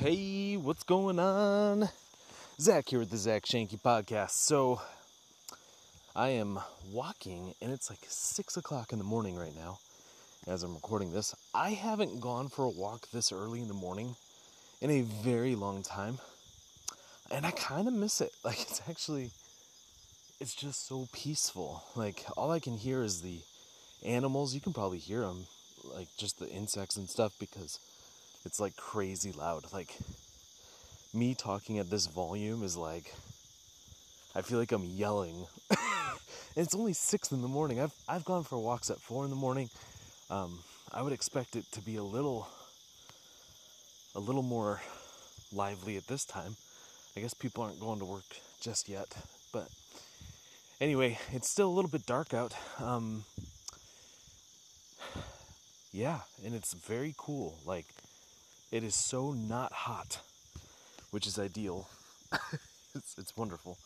Hey, what's going on? Zach here with the Zach Shanky Podcast. So, I am walking, and it's like 6 o'clock in the morning right now as I'm recording this. I haven't gone for a walk this early in the morning in a very long time, and I kind of miss it. Like, it's actually, it's just so peaceful. Like, all I can hear is the animals. You can probably hear them, like, just the insects and stuff because it's like crazy loud. Like me talking at this volume is like I feel like I'm yelling. and it's only six in the morning. I've I've gone for walks at four in the morning. Um, I would expect it to be a little a little more lively at this time. I guess people aren't going to work just yet, but anyway, it's still a little bit dark out. Um, yeah, and it's very cool. Like it is so not hot, which is ideal. it's, it's wonderful.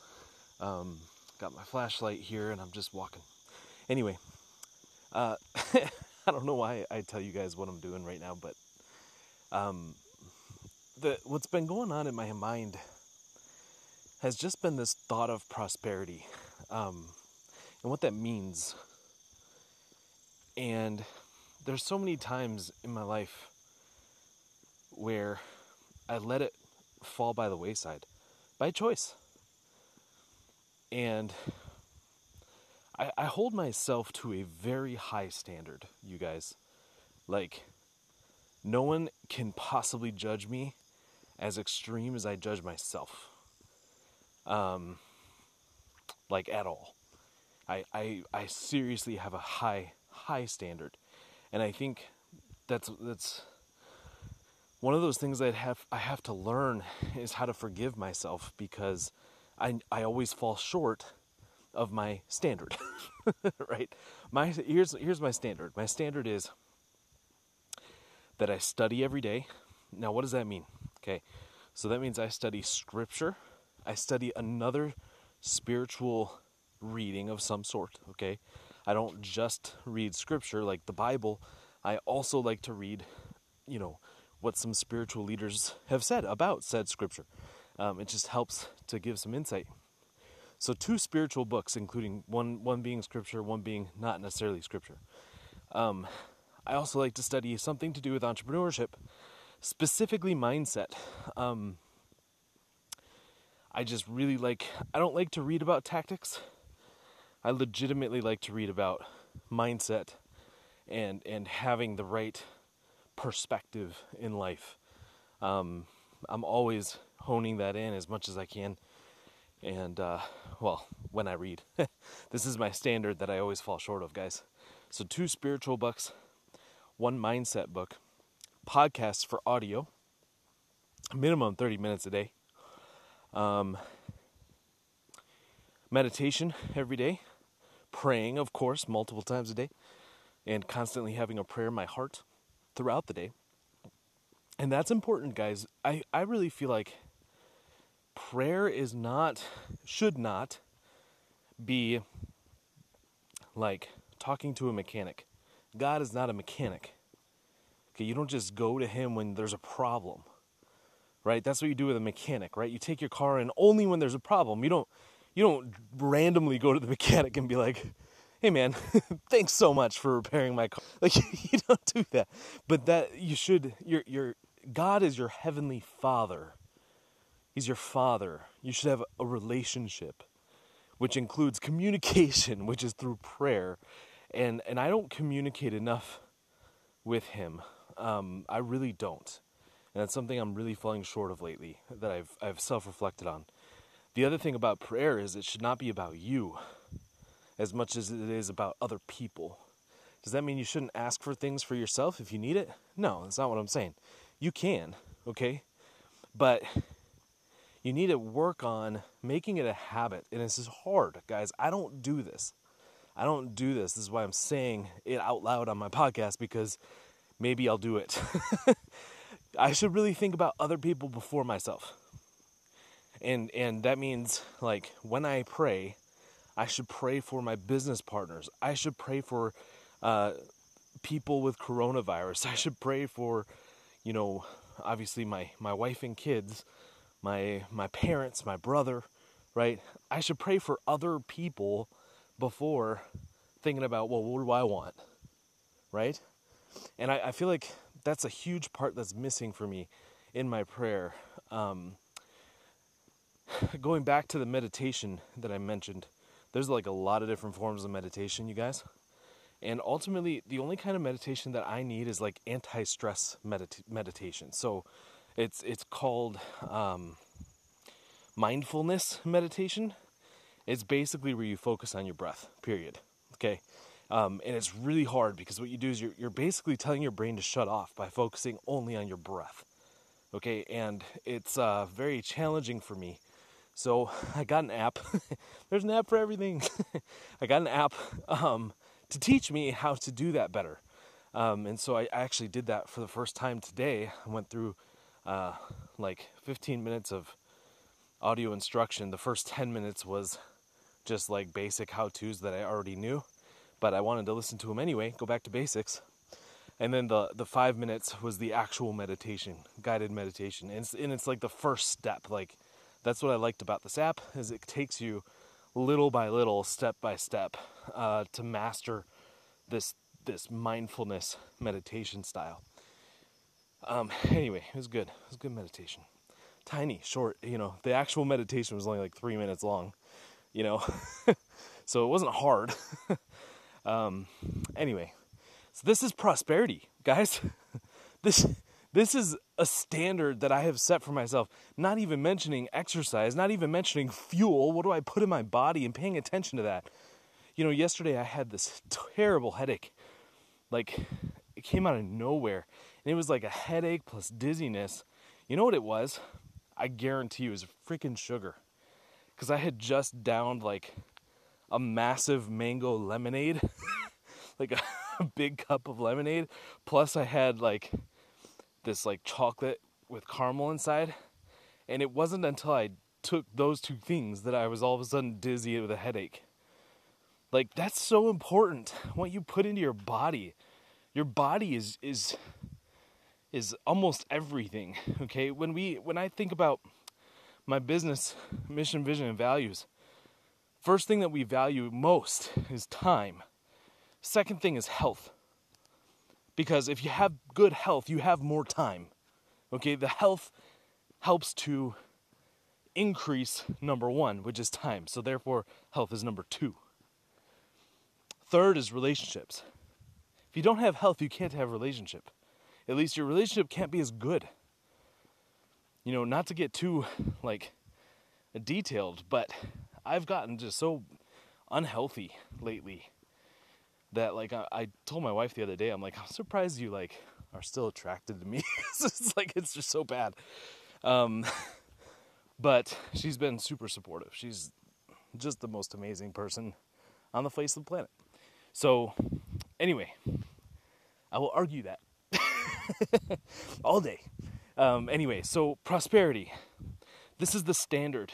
Um, got my flashlight here and I'm just walking. Anyway, uh, I don't know why I tell you guys what I'm doing right now, but um, the what's been going on in my mind has just been this thought of prosperity um, and what that means. And there's so many times in my life where I let it fall by the wayside by choice. And I, I hold myself to a very high standard, you guys. Like, no one can possibly judge me as extreme as I judge myself. Um, like at all. I, I I seriously have a high high standard, and I think that's that's one of those things I have I have to learn is how to forgive myself because I I always fall short of my standard. right? My here's here's my standard. My standard is that I study every day. Now what does that mean? Okay. So that means I study scripture. I study another spiritual reading of some sort, okay? I don't just read scripture like the Bible. I also like to read, you know, what some spiritual leaders have said about said scripture. Um, it just helps to give some insight. So, two spiritual books, including one one being scripture, one being not necessarily scripture. Um, I also like to study something to do with entrepreneurship, specifically mindset. Um, I just really like. I don't like to read about tactics. I legitimately like to read about mindset and and having the right perspective in life. Um, I'm always honing that in as much as I can. And, uh, well, when I read, this is my standard that I always fall short of, guys. So, two spiritual books, one mindset book, podcasts for audio, minimum 30 minutes a day, um, meditation every day, praying, of course, multiple times a day, and constantly having a prayer in my heart throughout the day. And that's important, guys. I, I really feel like prayer is not, should not be like talking to a mechanic. God is not a mechanic. Okay, you don't just go to him when there's a problem. Right? That's what you do with a mechanic, right? You take your car in only when there's a problem. You don't you don't randomly go to the mechanic and be like, hey man, thanks so much for repairing my car. Like you don't do that. But that you should your your God is your heavenly father. He's your father. You should have a relationship which includes communication, which is through prayer. And and I don't communicate enough with him. Um, I really don't. And that's something I'm really falling short of lately that I've I've self-reflected on. The other thing about prayer is it should not be about you as much as it is about other people. Does that mean you shouldn't ask for things for yourself if you need it? No, that's not what I'm saying. You can, okay? But you need to work on making it a habit. And this is hard, guys. I don't do this. I don't do this. This is why I'm saying it out loud on my podcast because maybe I'll do it. I should really think about other people before myself. And and that means like when I pray, I should pray for my business partners. I should pray for uh, people with coronavirus. I should pray for, you know, obviously my my wife and kids, my my parents, my brother, right? I should pray for other people before thinking about, well, what do I want? Right? And I, I feel like that's a huge part that's missing for me in my prayer. Um, going back to the meditation that I mentioned, there's like a lot of different forms of meditation, you guys. And ultimately, the only kind of meditation that I need is like anti-stress medita- meditation. So, it's it's called um, mindfulness meditation. It's basically where you focus on your breath. Period. Okay. Um, and it's really hard because what you do is you're, you're basically telling your brain to shut off by focusing only on your breath. Okay, and it's uh, very challenging for me. So I got an app. There's an app for everything. I got an app um, to teach me how to do that better. Um, and so I actually did that for the first time today. I went through uh, like 15 minutes of audio instruction. The first 10 minutes was just like basic how to's that I already knew, but I wanted to listen to them anyway, go back to basics. And then the, the five minutes was the actual meditation, guided meditation. And it's, and it's like the first step. Like, that's what I liked about this app is it takes you little by little, step by step, uh, to master this this mindfulness meditation style. Um, anyway, it was good. It was good meditation. Tiny, short. You know, the actual meditation was only like three minutes long. You know, so it wasn't hard. um, anyway, so this is prosperity, guys. this this is a standard that I have set for myself. Not even mentioning exercise, not even mentioning fuel. What do I put in my body and paying attention to that? You know, yesterday I had this terrible headache. Like, it came out of nowhere. And it was like a headache plus dizziness. You know what it was? I guarantee you it was freaking sugar. Because I had just downed like a massive mango lemonade, like a, a big cup of lemonade. Plus, I had like this like chocolate with caramel inside. And it wasn't until I took those two things that I was all of a sudden dizzy with a headache. Like that's so important. What you put into your body. Your body is is is almost everything. Okay? When we when I think about my business mission, vision and values, first thing that we value most is time. Second thing is health. Because if you have good health, you have more time. Okay, the health helps to increase number one, which is time. So therefore, health is number two. Third is relationships. If you don't have health, you can't have relationship. At least your relationship can't be as good. You know, not to get too like detailed, but I've gotten just so unhealthy lately that like I, I, told my wife the other day, I'm like, I'm surprised you like are still attracted to me. it's like it's just so bad. Um, but she's been super supportive. She's just the most amazing person on the face of the planet. So, anyway, I will argue that all day. Um, anyway, so prosperity. This is the standard.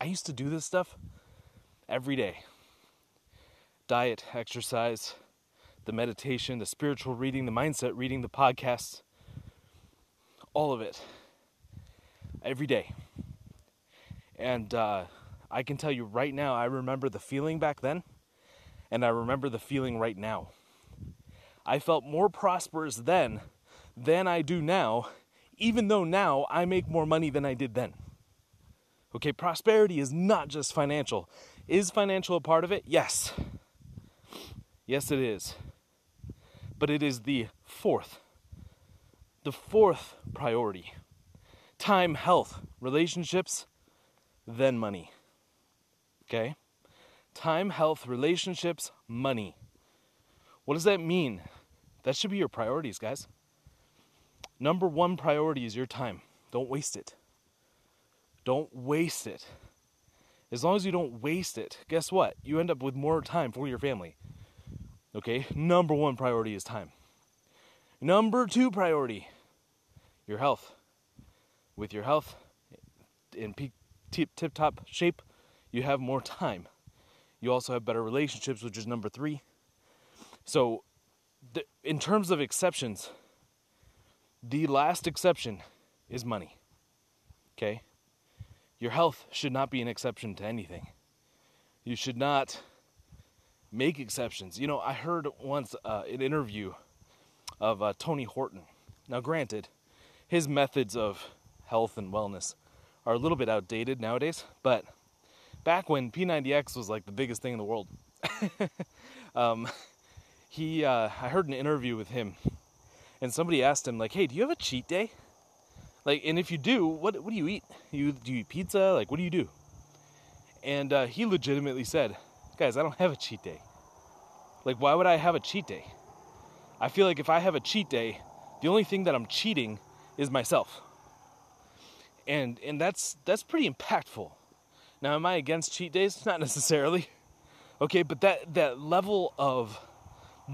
I used to do this stuff every day diet, exercise, the meditation, the spiritual reading, the mindset reading, the podcasts, all of it every day. And uh, I can tell you right now, I remember the feeling back then, and I remember the feeling right now. I felt more prosperous then than I do now, even though now I make more money than I did then. Okay, prosperity is not just financial. Is financial a part of it? Yes. Yes, it is. But it is the fourth. The fourth priority time, health, relationships, then money. Okay? Time, health, relationships, money. What does that mean? That should be your priorities, guys. Number one priority is your time. Don't waste it. Don't waste it. As long as you don't waste it, guess what? You end up with more time for your family. Okay, number one priority is time. Number two priority, your health. With your health in peak tip tip top shape, you have more time. You also have better relationships, which is number three. So, in terms of exceptions, The last exception is money. Okay? Your health should not be an exception to anything. You should not make exceptions. You know, I heard once uh, an interview of uh, Tony Horton. Now, granted, his methods of health and wellness are a little bit outdated nowadays, but back when P90X was like the biggest thing in the world, um, he, uh, I heard an interview with him, and somebody asked him like, "Hey, do you have a cheat day?" Like, and if you do, what what do you eat? You do you eat pizza? Like, what do you do? And uh, he legitimately said, "Guys, I don't have a cheat day. Like, why would I have a cheat day? I feel like if I have a cheat day, the only thing that I'm cheating is myself. And and that's that's pretty impactful. Now, am I against cheat days? Not necessarily. Okay, but that that level of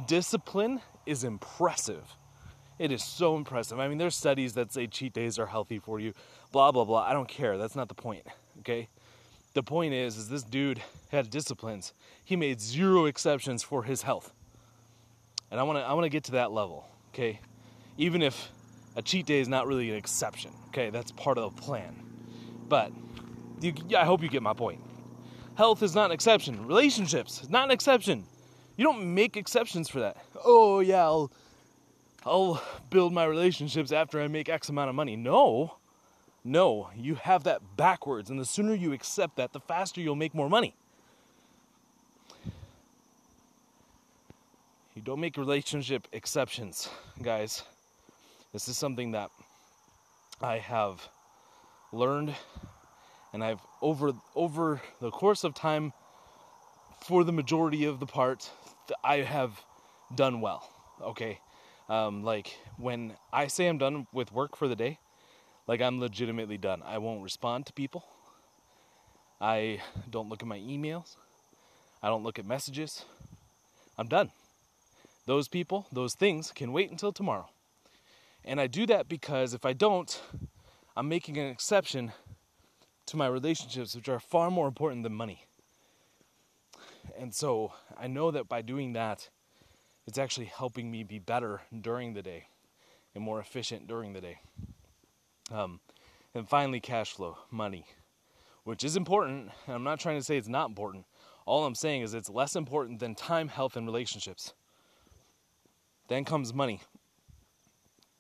discipline is impressive. It is so impressive. I mean, there's studies that say cheat days are healthy for you, blah blah blah. I don't care. That's not the point. Okay? The point is is this dude had disciplines. He made zero exceptions for his health. And I want to I want to get to that level, okay? Even if a cheat day is not really an exception, okay? That's part of the plan. But you, I hope you get my point. Health is not an exception. Relationships is not an exception. You don't make exceptions for that. Oh yeah, I'll I'll build my relationships after I make X amount of money. No. No, you have that backwards and the sooner you accept that, the faster you'll make more money. You don't make relationship exceptions, guys. This is something that I have learned and I've over over the course of time for the majority of the part I have done well. Okay? Um, like when I say I'm done with work for the day, like I'm legitimately done. I won't respond to people. I don't look at my emails. I don't look at messages. I'm done. Those people, those things can wait until tomorrow. And I do that because if I don't, I'm making an exception to my relationships, which are far more important than money. And so I know that by doing that, it's actually helping me be better during the day and more efficient during the day. Um, and finally, cash flow, money, which is important. I'm not trying to say it's not important. All I'm saying is it's less important than time, health, and relationships. Then comes money.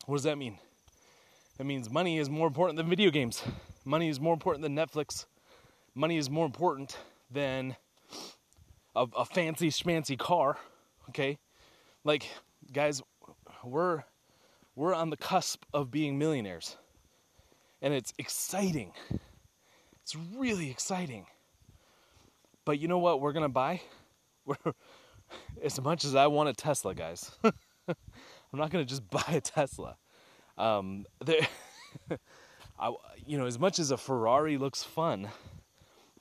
What does that mean? It means money is more important than video games. Money is more important than Netflix. Money is more important than a, a fancy schmancy car. Okay, like guys, we're we're on the cusp of being millionaires, and it's exciting. It's really exciting. But you know what we're gonna buy? We're, as much as I want a Tesla, guys. I'm not gonna just buy a Tesla. Um, I, you know, as much as a Ferrari looks fun,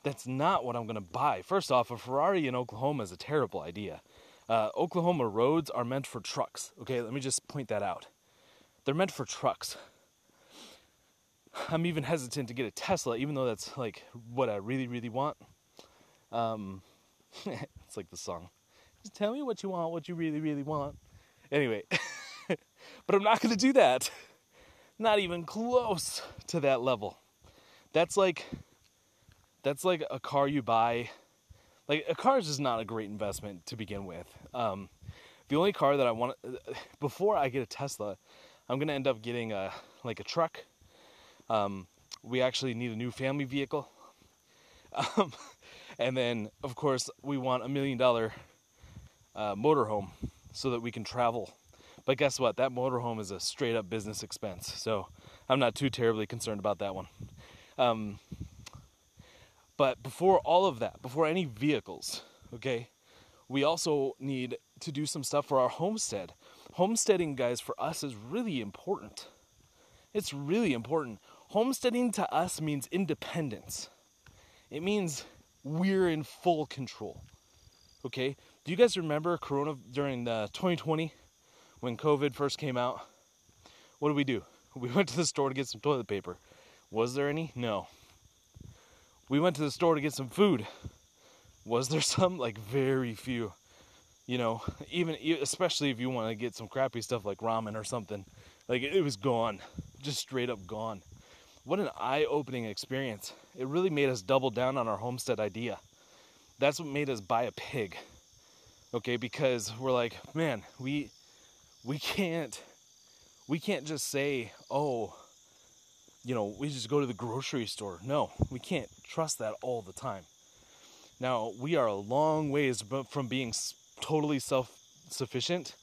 that's not what I'm gonna buy. First off, a Ferrari in Oklahoma is a terrible idea. Uh, Oklahoma roads are meant for trucks. Okay, let me just point that out. They're meant for trucks. I'm even hesitant to get a Tesla, even though that's like what I really, really want. Um, it's like the song. Just tell me what you want, what you really, really want. Anyway, but I'm not going to do that. Not even close to that level. That's like that's like a car you buy. Like a car is just not a great investment to begin with. Um, the only car that I want before I get a Tesla, I'm gonna end up getting a like a truck. Um, we actually need a new family vehicle, um, and then of course we want a million dollar uh, motorhome so that we can travel. But guess what? That motorhome is a straight up business expense. So I'm not too terribly concerned about that one. Um, but before all of that, before any vehicles, okay, we also need to do some stuff for our homestead. Homesteading, guys, for us is really important. It's really important. Homesteading to us means independence. It means we're in full control. Okay? Do you guys remember Corona during the 2020 when COVID first came out? What did we do? We went to the store to get some toilet paper. Was there any? No. We went to the store to get some food. Was there some? Like very few. You know, even especially if you want to get some crappy stuff like ramen or something. Like it was gone, just straight up gone. What an eye opening experience. It really made us double down on our homestead idea. That's what made us buy a pig. Okay, because we're like, man, we we can't we can't just say, "Oh, you know, we just go to the grocery store." No, we can't trust that all the time. Now, we are a long ways from being totally self-sufficient,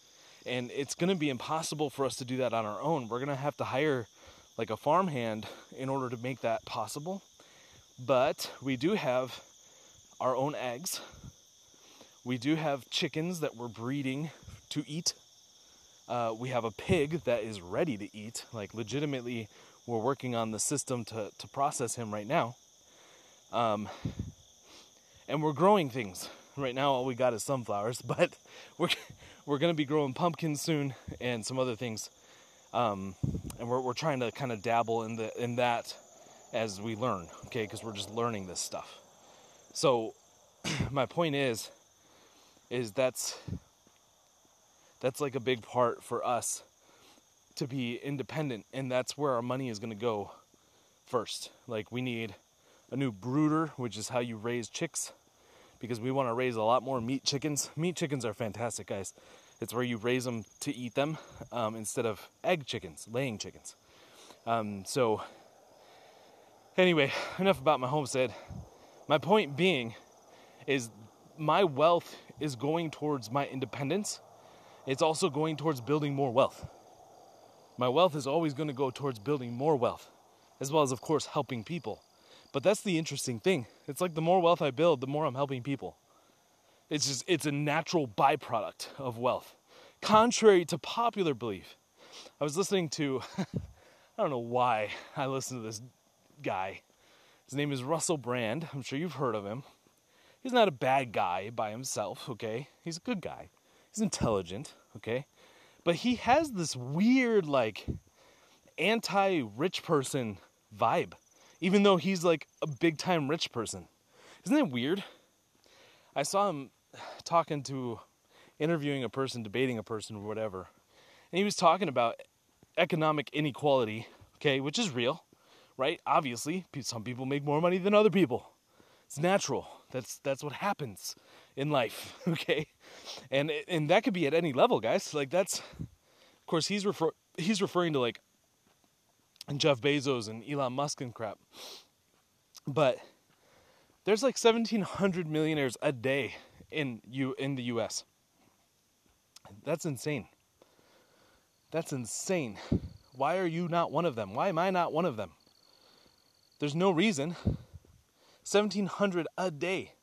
and it's going to be impossible for us to do that on our own. We're going to have to hire like a farmhand in order to make that possible. But we do have our own eggs. We do have chickens that we're breeding to eat uh, we have a pig that is ready to eat. Like, legitimately, we're working on the system to, to process him right now. Um, and we're growing things. Right now, all we got is sunflowers, but we're, we're going to be growing pumpkins soon and some other things. Um, and we're, we're trying to kind of dabble in, the, in that as we learn, okay? Because we're just learning this stuff. So, my point is, is that's that's like a big part for us to be independent and that's where our money is going to go first like we need a new brooder which is how you raise chicks because we want to raise a lot more meat chickens meat chickens are fantastic guys it's where you raise them to eat them um, instead of egg chickens laying chickens um, so anyway enough about my homestead my point being is my wealth is going towards my independence it's also going towards building more wealth. My wealth is always going to go towards building more wealth, as well as, of course, helping people. But that's the interesting thing. It's like the more wealth I build, the more I'm helping people. It's just, it's a natural byproduct of wealth. Contrary to popular belief, I was listening to, I don't know why I listened to this guy. His name is Russell Brand. I'm sure you've heard of him. He's not a bad guy by himself, okay? He's a good guy. He's intelligent, okay? But he has this weird, like, anti rich person vibe, even though he's like a big time rich person. Isn't that weird? I saw him talking to, interviewing a person, debating a person, or whatever. And he was talking about economic inequality, okay, which is real, right? Obviously, some people make more money than other people. It's natural. That's that's what happens in life, okay? And and that could be at any level, guys. Like that's of course he's refer he's referring to like Jeff Bezos and Elon Musk and crap. But there's like 1700 millionaires a day in you in the US. That's insane. That's insane. Why are you not one of them? Why am I not one of them? There's no reason. 1700 a day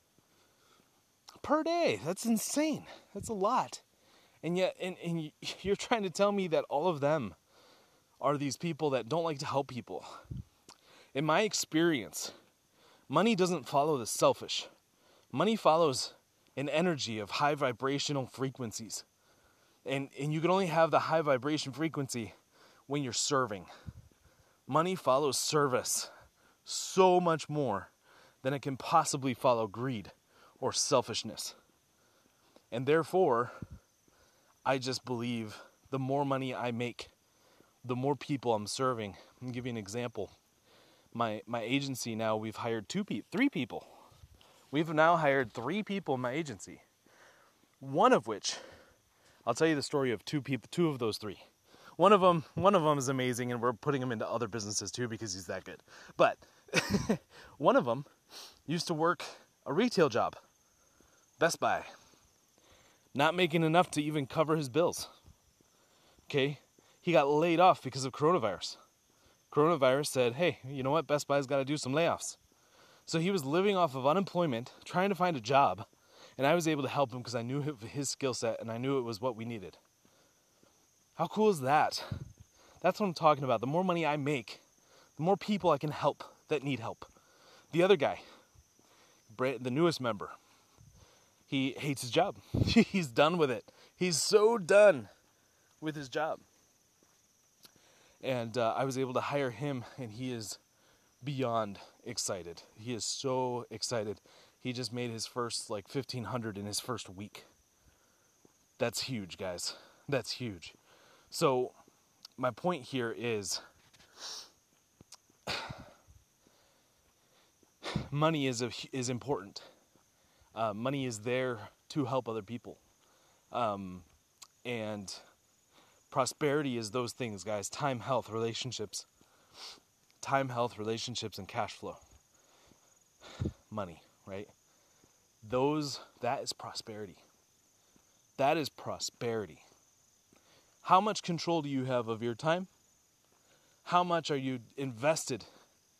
per day. That's insane. That's a lot. And yet, and, and you're trying to tell me that all of them are these people that don't like to help people. In my experience, money doesn't follow the selfish. Money follows an energy of high vibrational frequencies. And, and you can only have the high vibration frequency when you're serving. Money follows service so much more than it can possibly follow greed or selfishness. And therefore, I just believe the more money I make, the more people I'm serving. I'm give you an example. My my agency now we've hired two people, three people. We've now hired three people in my agency. One of which I'll tell you the story of two people, two of those three. One of them, one of them is amazing, and we're putting him into other businesses too because he's that good. But one of them used to work a retail job Best Buy. Not making enough to even cover his bills. Okay? He got laid off because of coronavirus. Coronavirus said, hey, you know what? Best Buy's got to do some layoffs. So he was living off of unemployment, trying to find a job, and I was able to help him because I knew his skill set and I knew it was what we needed. How cool is that? That's what I'm talking about. The more money I make, the more people I can help that need help. The other guy, the newest member, he hates his job. He's done with it. He's so done with his job. And uh, I was able to hire him, and he is beyond excited. He is so excited. He just made his first like 1500 in his first week. That's huge, guys. That's huge. So, my point here is money is a, is important. Uh, money is there to help other people, um, and prosperity is those things, guys. Time, health, relationships. Time, health, relationships, and cash flow. Money, right? Those that is prosperity. That is prosperity. How much control do you have of your time? How much are you invested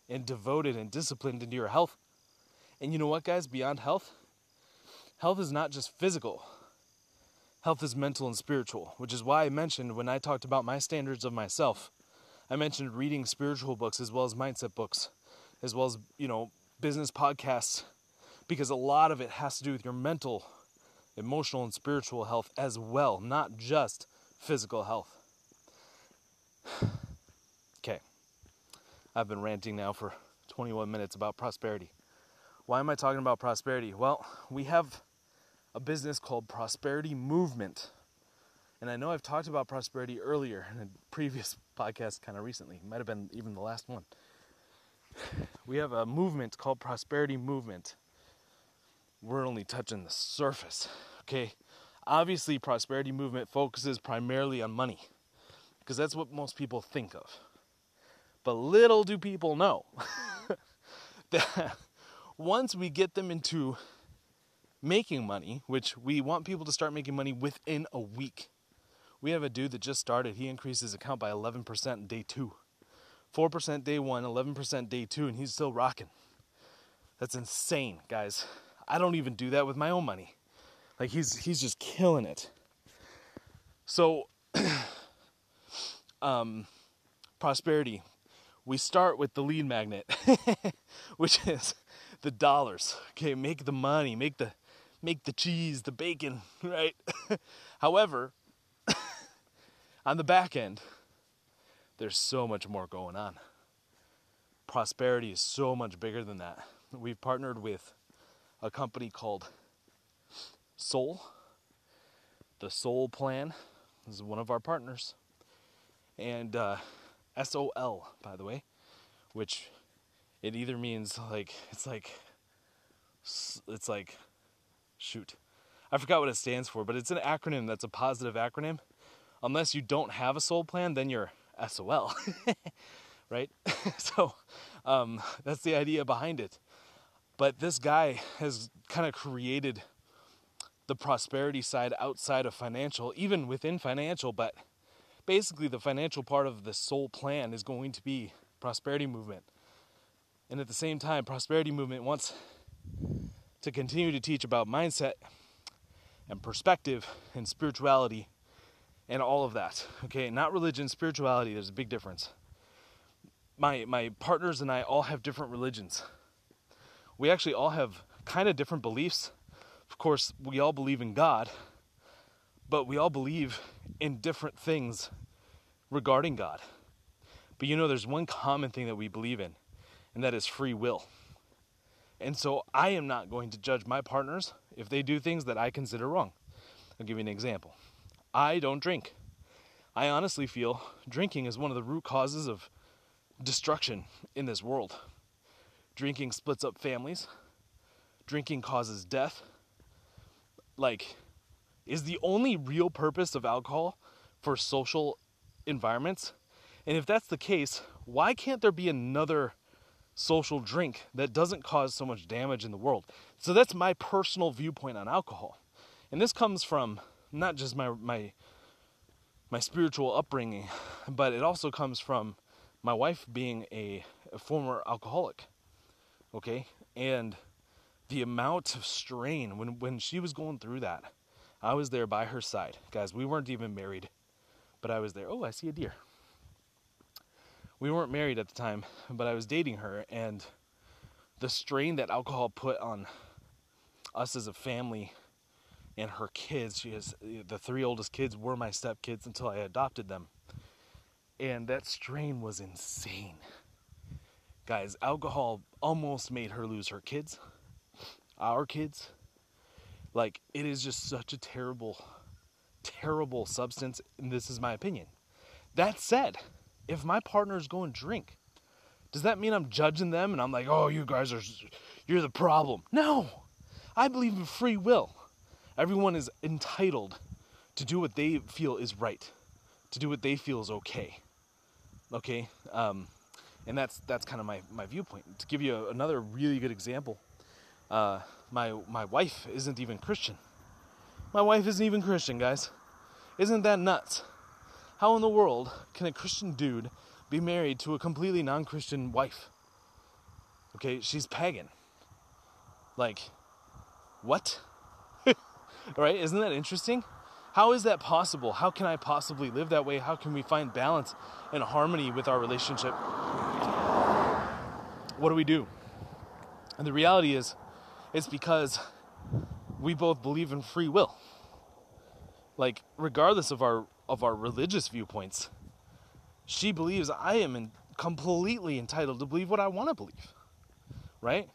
and devoted and disciplined into your health? And you know what, guys? Beyond health, health is not just physical, health is mental and spiritual, which is why I mentioned when I talked about my standards of myself, I mentioned reading spiritual books as well as mindset books, as well as, you know, business podcasts, because a lot of it has to do with your mental, emotional, and spiritual health as well, not just physical health. okay, I've been ranting now for 21 minutes about prosperity. Why am I talking about prosperity? Well, we have a business called Prosperity Movement. And I know I've talked about prosperity earlier in a previous podcast, kind of recently. Might have been even the last one. We have a movement called Prosperity Movement. We're only touching the surface, okay? Obviously, Prosperity Movement focuses primarily on money because that's what most people think of. But little do people know that once we get them into making money, which we want people to start making money within a week. We have a dude that just started. He increased his account by 11% day two. 4% day one, 11% day two, and he's still rocking. That's insane, guys. I don't even do that with my own money. Like he's he's just killing it. So um prosperity. We start with the lead magnet, which is the dollars. Okay, make the money, make the make the cheese, the bacon, right? However, on the back end, there's so much more going on. Prosperity is so much bigger than that. We've partnered with a company called Soul. The Soul Plan is one of our partners. And uh, SOL, by the way, which it either means like it's like it's like shoot i forgot what it stands for but it's an acronym that's a positive acronym unless you don't have a soul plan then you're sol right? So um, that's the idea behind it. But this guy has kind of created the prosperity side outside of financial even within financial but basically the financial part of the soul plan is going to be prosperity movement. And at the same time, Prosperity Movement wants to continue to teach about mindset and perspective and spirituality and all of that. Okay, not religion, spirituality, there's a big difference. My my partners and I all have different religions. We actually all have kind of different beliefs. Of course, we all believe in God, but we all believe in different things regarding God. But you know there's one common thing that we believe in and that is free will. And so I am not going to judge my partners if they do things that I consider wrong. I'll give you an example. I don't drink. I honestly feel drinking is one of the root causes of destruction in this world. Drinking splits up families. Drinking causes death. Like, is the only real purpose of alcohol for social environments? And if that's the case, why can't there be another social drink that doesn't cause so much damage in the world. So that's my personal viewpoint on alcohol. And this comes from not just my my my spiritual upbringing, but it also comes from my wife being a, a former alcoholic. Okay? And the amount of strain when when she was going through that, I was there by her side. Guys, we weren't even married, but I was there. Oh, I see a deer we weren't married at the time, but I was dating her, and the strain that alcohol put on us as a family and her kids, she has eh, the three oldest kids were my stepkids until I adopted them. And that strain was insane. Guys, alcohol almost made her lose her kids, our kids. Like, it is just such a terrible, terrible substance, and this is my opinion That said, if my partners go and drink, does that mean I'm judging them and I'm like, oh, you guys are, you're the problem? No, I believe in free will. Everyone is entitled to do what they feel is right, to do what they feel is okay. Okay, um, and that's that's kind of my my viewpoint. To give you a, another really good example, uh, my my wife isn't even Christian. My wife isn't even Christian, guys. Isn't that nuts? How in the world can a Christian dude be married to a completely non Christian wife? Okay, she's pagan. Like, what? right? Isn't that interesting? How is that possible? How can I possibly live that way? How can we find balance and harmony with our relationship? What do we do? And the reality is, it's because we both believe in free will. Like, regardless of our of our religious viewpoints, she believes I am in, completely entitled to believe what I want to believe. Right?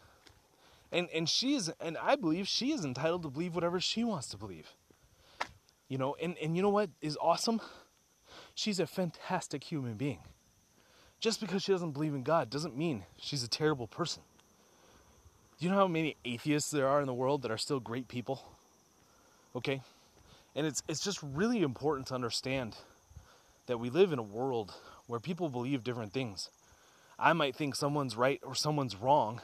And and she is and I believe she is entitled to believe whatever she wants to believe. You know, and, and you know what is awesome? She's a fantastic human being. Just because she doesn't believe in God doesn't mean she's a terrible person. Do you know how many atheists there are in the world that are still great people? Okay? And it's it's just really important to understand that we live in a world where people believe different things. I might think someone's right or someone's wrong.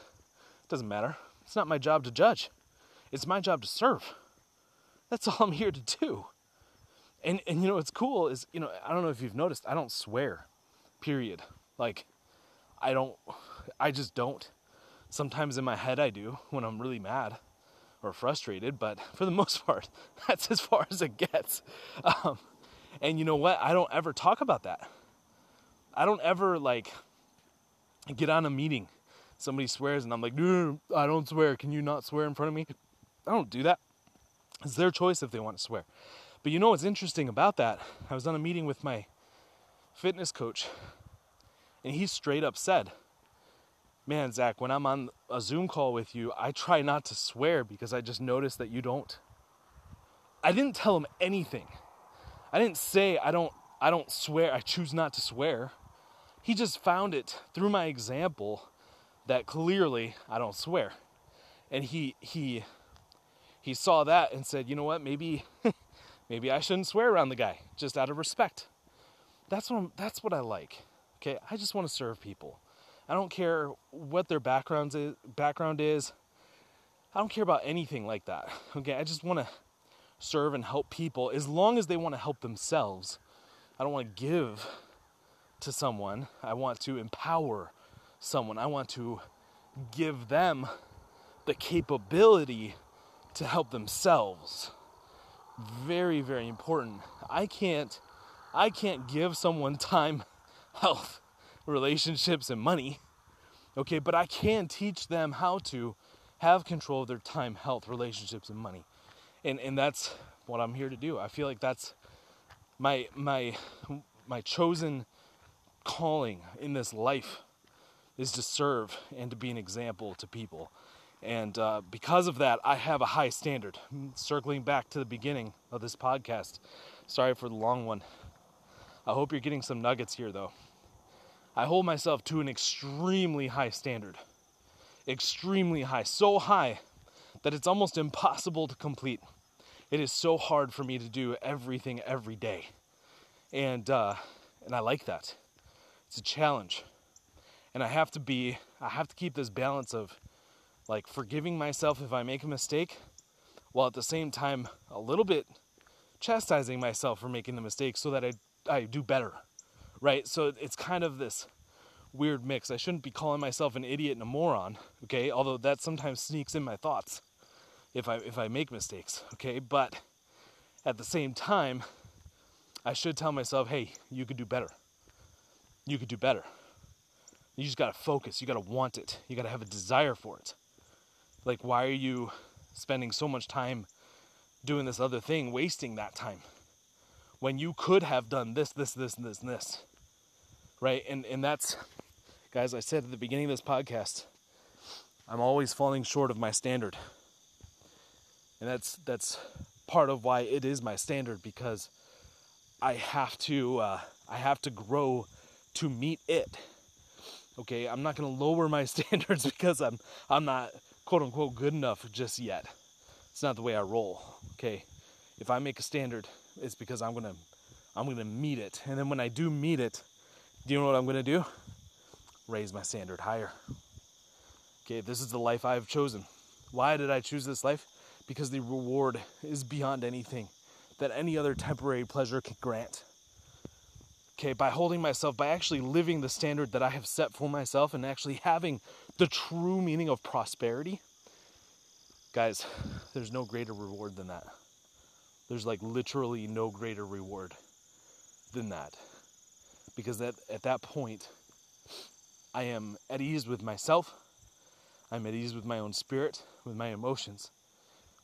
It doesn't matter. It's not my job to judge. It's my job to serve. That's all I'm here to do. And and you know what's cool is, you know, I don't know if you've noticed, I don't swear. Period. Like I don't I just don't. Sometimes in my head I do when I'm really mad or frustrated, but for the most part, that's as far as it gets. Um, and you know what? I don't ever talk about that. I don't ever like get on a meeting. Somebody swears and I'm like, I don't swear. Can you not swear in front of me? I don't do that. It's their choice if they want to swear. But you know what's interesting about that? I was on a meeting with my fitness coach, and he straight up said, man, Zach, when I'm on a Zoom call with you, I try not to swear because I just notice that you don't. I didn't tell him anything. I didn't say I don't I don't swear, I choose not to swear. He just found it through my example that clearly I don't swear. And he he he saw that and said, "You know what? Maybe maybe I shouldn't swear around the guy just out of respect." That's what I'm, that's what I like. Okay? I just want to serve people. I don't care what their background is, background is. I don't care about anything like that. Okay, I just want to serve and help people as long as they want to help themselves. I don't want to give to someone. I want to empower someone. I want to give them the capability to help themselves. Very very important. I can't I can't give someone time, health, relationships and money. Okay, but I can teach them how to have control of their time, health, relationships and money. And and that's what I'm here to do. I feel like that's my my my chosen calling in this life is to serve and to be an example to people. And uh, because of that, I have a high standard. Circling back to the beginning of this podcast, sorry for the long one. I hope you're getting some nuggets here, though. I hold myself to an extremely high standard. Extremely high. So high that it's almost impossible to complete. It is so hard for me to do everything every day. And uh, and I like that. It's a challenge. And I have to be I have to keep this balance of like forgiving myself if I make a mistake while at the same time a little bit chastising myself for making the mistake so that I I do better right? So it's kind of this weird mix. I shouldn't be calling myself an idiot and a moron, okay? Although that sometimes sneaks in my thoughts if I if I make mistakes, okay? But at the same time, I should tell myself, "Hey, you could do better. You could do better." You just got to focus. You got to want it. You got to have a desire for it. Like why are you spending so much time doing this other thing, wasting that time? When you could have done this, this, this, and this, and this right? And and that's, guys, I said at the beginning of this podcast, I'm always falling short of my standard, and that's that's part of why it is my standard because I have to uh, I have to grow to meet it. Okay, I'm not to lower my standards because I'm I'm not quote unquote good enough just yet. It's not the way I roll. Okay, if I make a standard, it's because I'm gonna I'm gonna meet it, and then when I do meet it, do you know what I'm gonna do? Raise my standard higher. Okay, this is the life I have chosen. Why did I choose this life? Because the reward is beyond anything that any other temporary pleasure can grant. Okay, by holding myself, by actually living the standard that I have set for myself and actually having the true meaning of prosperity, guys, there's no greater reward than that. There's like literally no greater reward than that. Because that at that point I am at ease with myself. I'm at ease with my own spirit, with my emotions,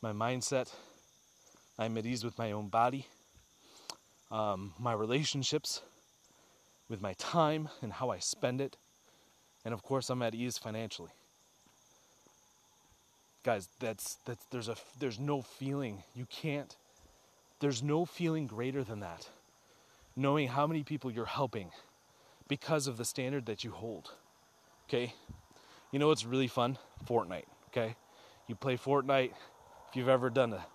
my mindset. I'm at ease with my own body, um, my relationships, with my time and how I spend it. And of course, I'm at ease financially. Guys, that's that's there's a there's no feeling you can't there's no feeling greater than that. Knowing how many people you're helping because of the standard that you hold. Okay? You know what's really fun? Fortnite. Okay? You play Fortnite if you've ever done a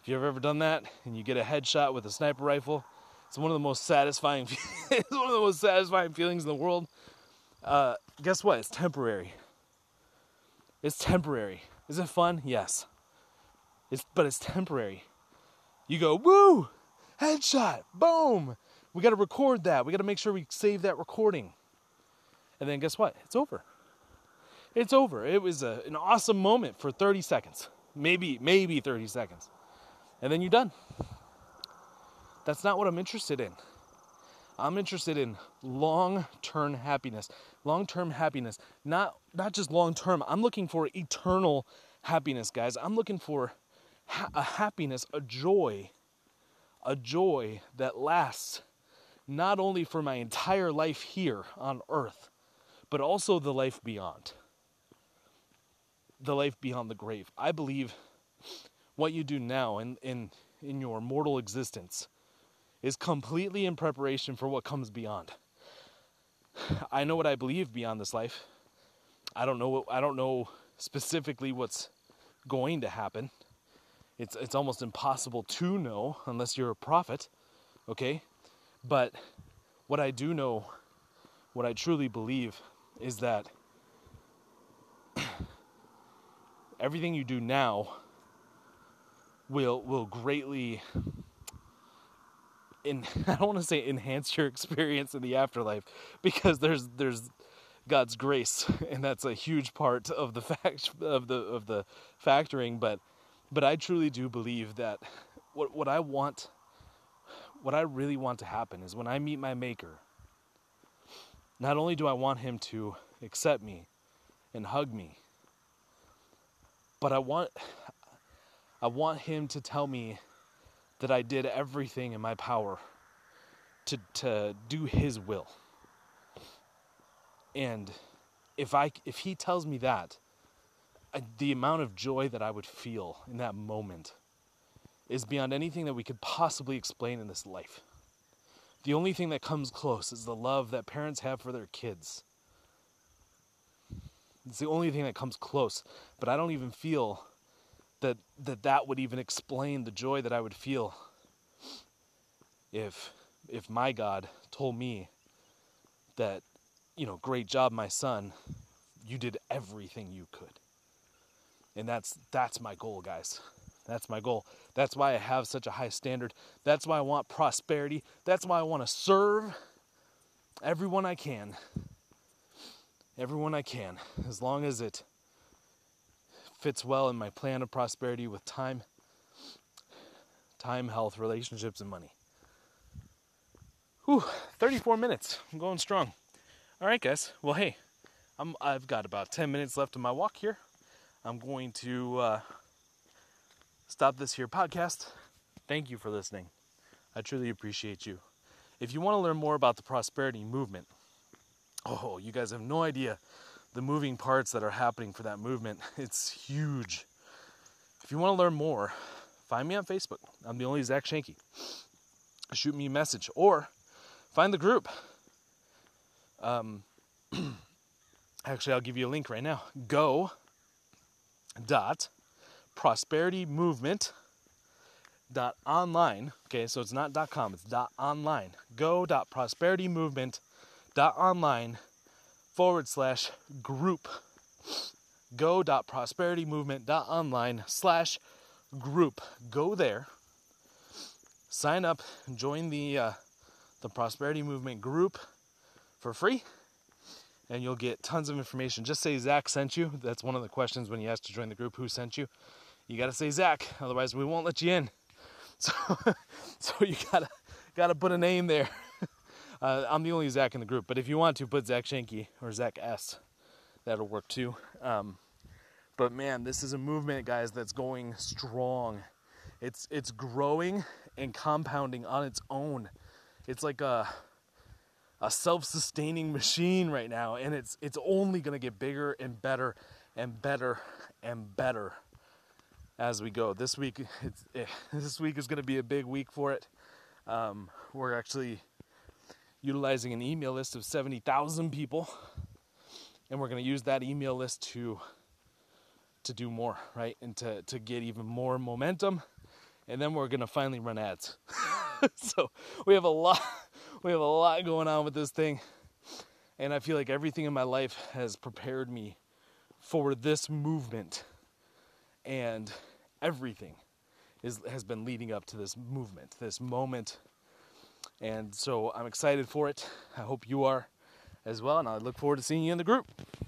if you've ever done that and you get a headshot with a sniper rifle, it's one of the most satisfying it's one of the most satisfying feelings in the world. Uh, guess what? It's temporary. It's temporary. Is it fun? Yes. It's but it's temporary. You go, woo, headshot, boom. We got to record that. We got to make sure we save that recording. And then guess what? It's over. It's over. It was a, an awesome moment for 30 seconds, maybe maybe 30 seconds, and then you're done. That's not what I'm interested in. I'm interested in long-term happiness. Long-term happiness, not not just long-term. I'm looking for eternal happiness, guys. I'm looking for ha- a happiness, a joy, a joy that lasts not only for my entire life here on earth, but also the life beyond. The life beyond the grave. I believe what you do now in, in, in your mortal existence is completely in preparation for what comes beyond. I know what I believe beyond this life. I don't know what I don't know specifically what's going to happen it's it's almost impossible to know unless you're a prophet, okay? But what I do know, what I truly believe is that everything you do now will will greatly in I don't want to say enhance your experience in the afterlife because there's there's God's grace and that's a huge part of the fact of the of the factoring but but I truly do believe that what, what I want, what I really want to happen is when I meet my Maker, not only do I want Him to accept me and hug me, but I want, I want Him to tell me that I did everything in my power to, to do His will. And if I if he tells me that, the amount of joy that I would feel in that moment is beyond anything that we could possibly explain in this life. The only thing that comes close is the love that parents have for their kids. It's the only thing that comes close, but I don't even feel that that, that would even explain the joy that I would feel if if my God told me that, you know, great job my son, you did everything you could. And that's that's my goal, guys. That's my goal. That's why I have such a high standard. That's why I want prosperity. That's why I want to serve everyone I can. Everyone I can, as long as it fits well in my plan of prosperity with time, time, health, relationships, and money. Whew, 34 minutes. I'm going strong. All right, guys. Well, hey, I'm, I've got about 10 minutes left of my walk here. I'm going to uh, stop this here podcast. Thank you for listening. I truly appreciate you. If you want to learn more about the prosperity movement, oh, you guys have no idea the moving parts that are happening for that movement. It's huge. If you want to learn more, find me on Facebook. I'm the only Zach Shanky. shoot me a message or find the group. Um, actually, I'll give you a link right now. Go dot prosperity movement dot online. Okay, so it's not dot com, it's dot online. Go dot prosperity movement dot online forward slash group. Go dot prosperity movement online slash group. Go there, sign up, join the uh, the prosperity movement group for free and you'll get tons of information. Just say Zach sent you. That's one of the questions when you ask to join the group who sent you. You got to say Zach, otherwise we won't let you in. So, so you gotta gotta put a name there. Uh, I'm the only Zach in the group, but if you want to put Zach Shanky or Zach S, that'll work too. Um, but man, this is a movement, guys, that's going strong. It's it's growing and compounding on its own. It's like a a self-sustaining machine right now, and it's it's only gonna get bigger and better and better and better as we go. This week, it's, eh, this week is going to be a big week for it. Um, we're actually utilizing an email list of 70,000 people, and we're going to use that email list to to do more, right, and to to get even more momentum, and then we're going to finally run ads. so we have a lot, we have a lot going on with this thing, and I feel like everything in my life has prepared me for this movement and everything is has been leading up to this movement, this moment. And so I'm excited for it. I hope you are as well, and I look forward to seeing you in the group.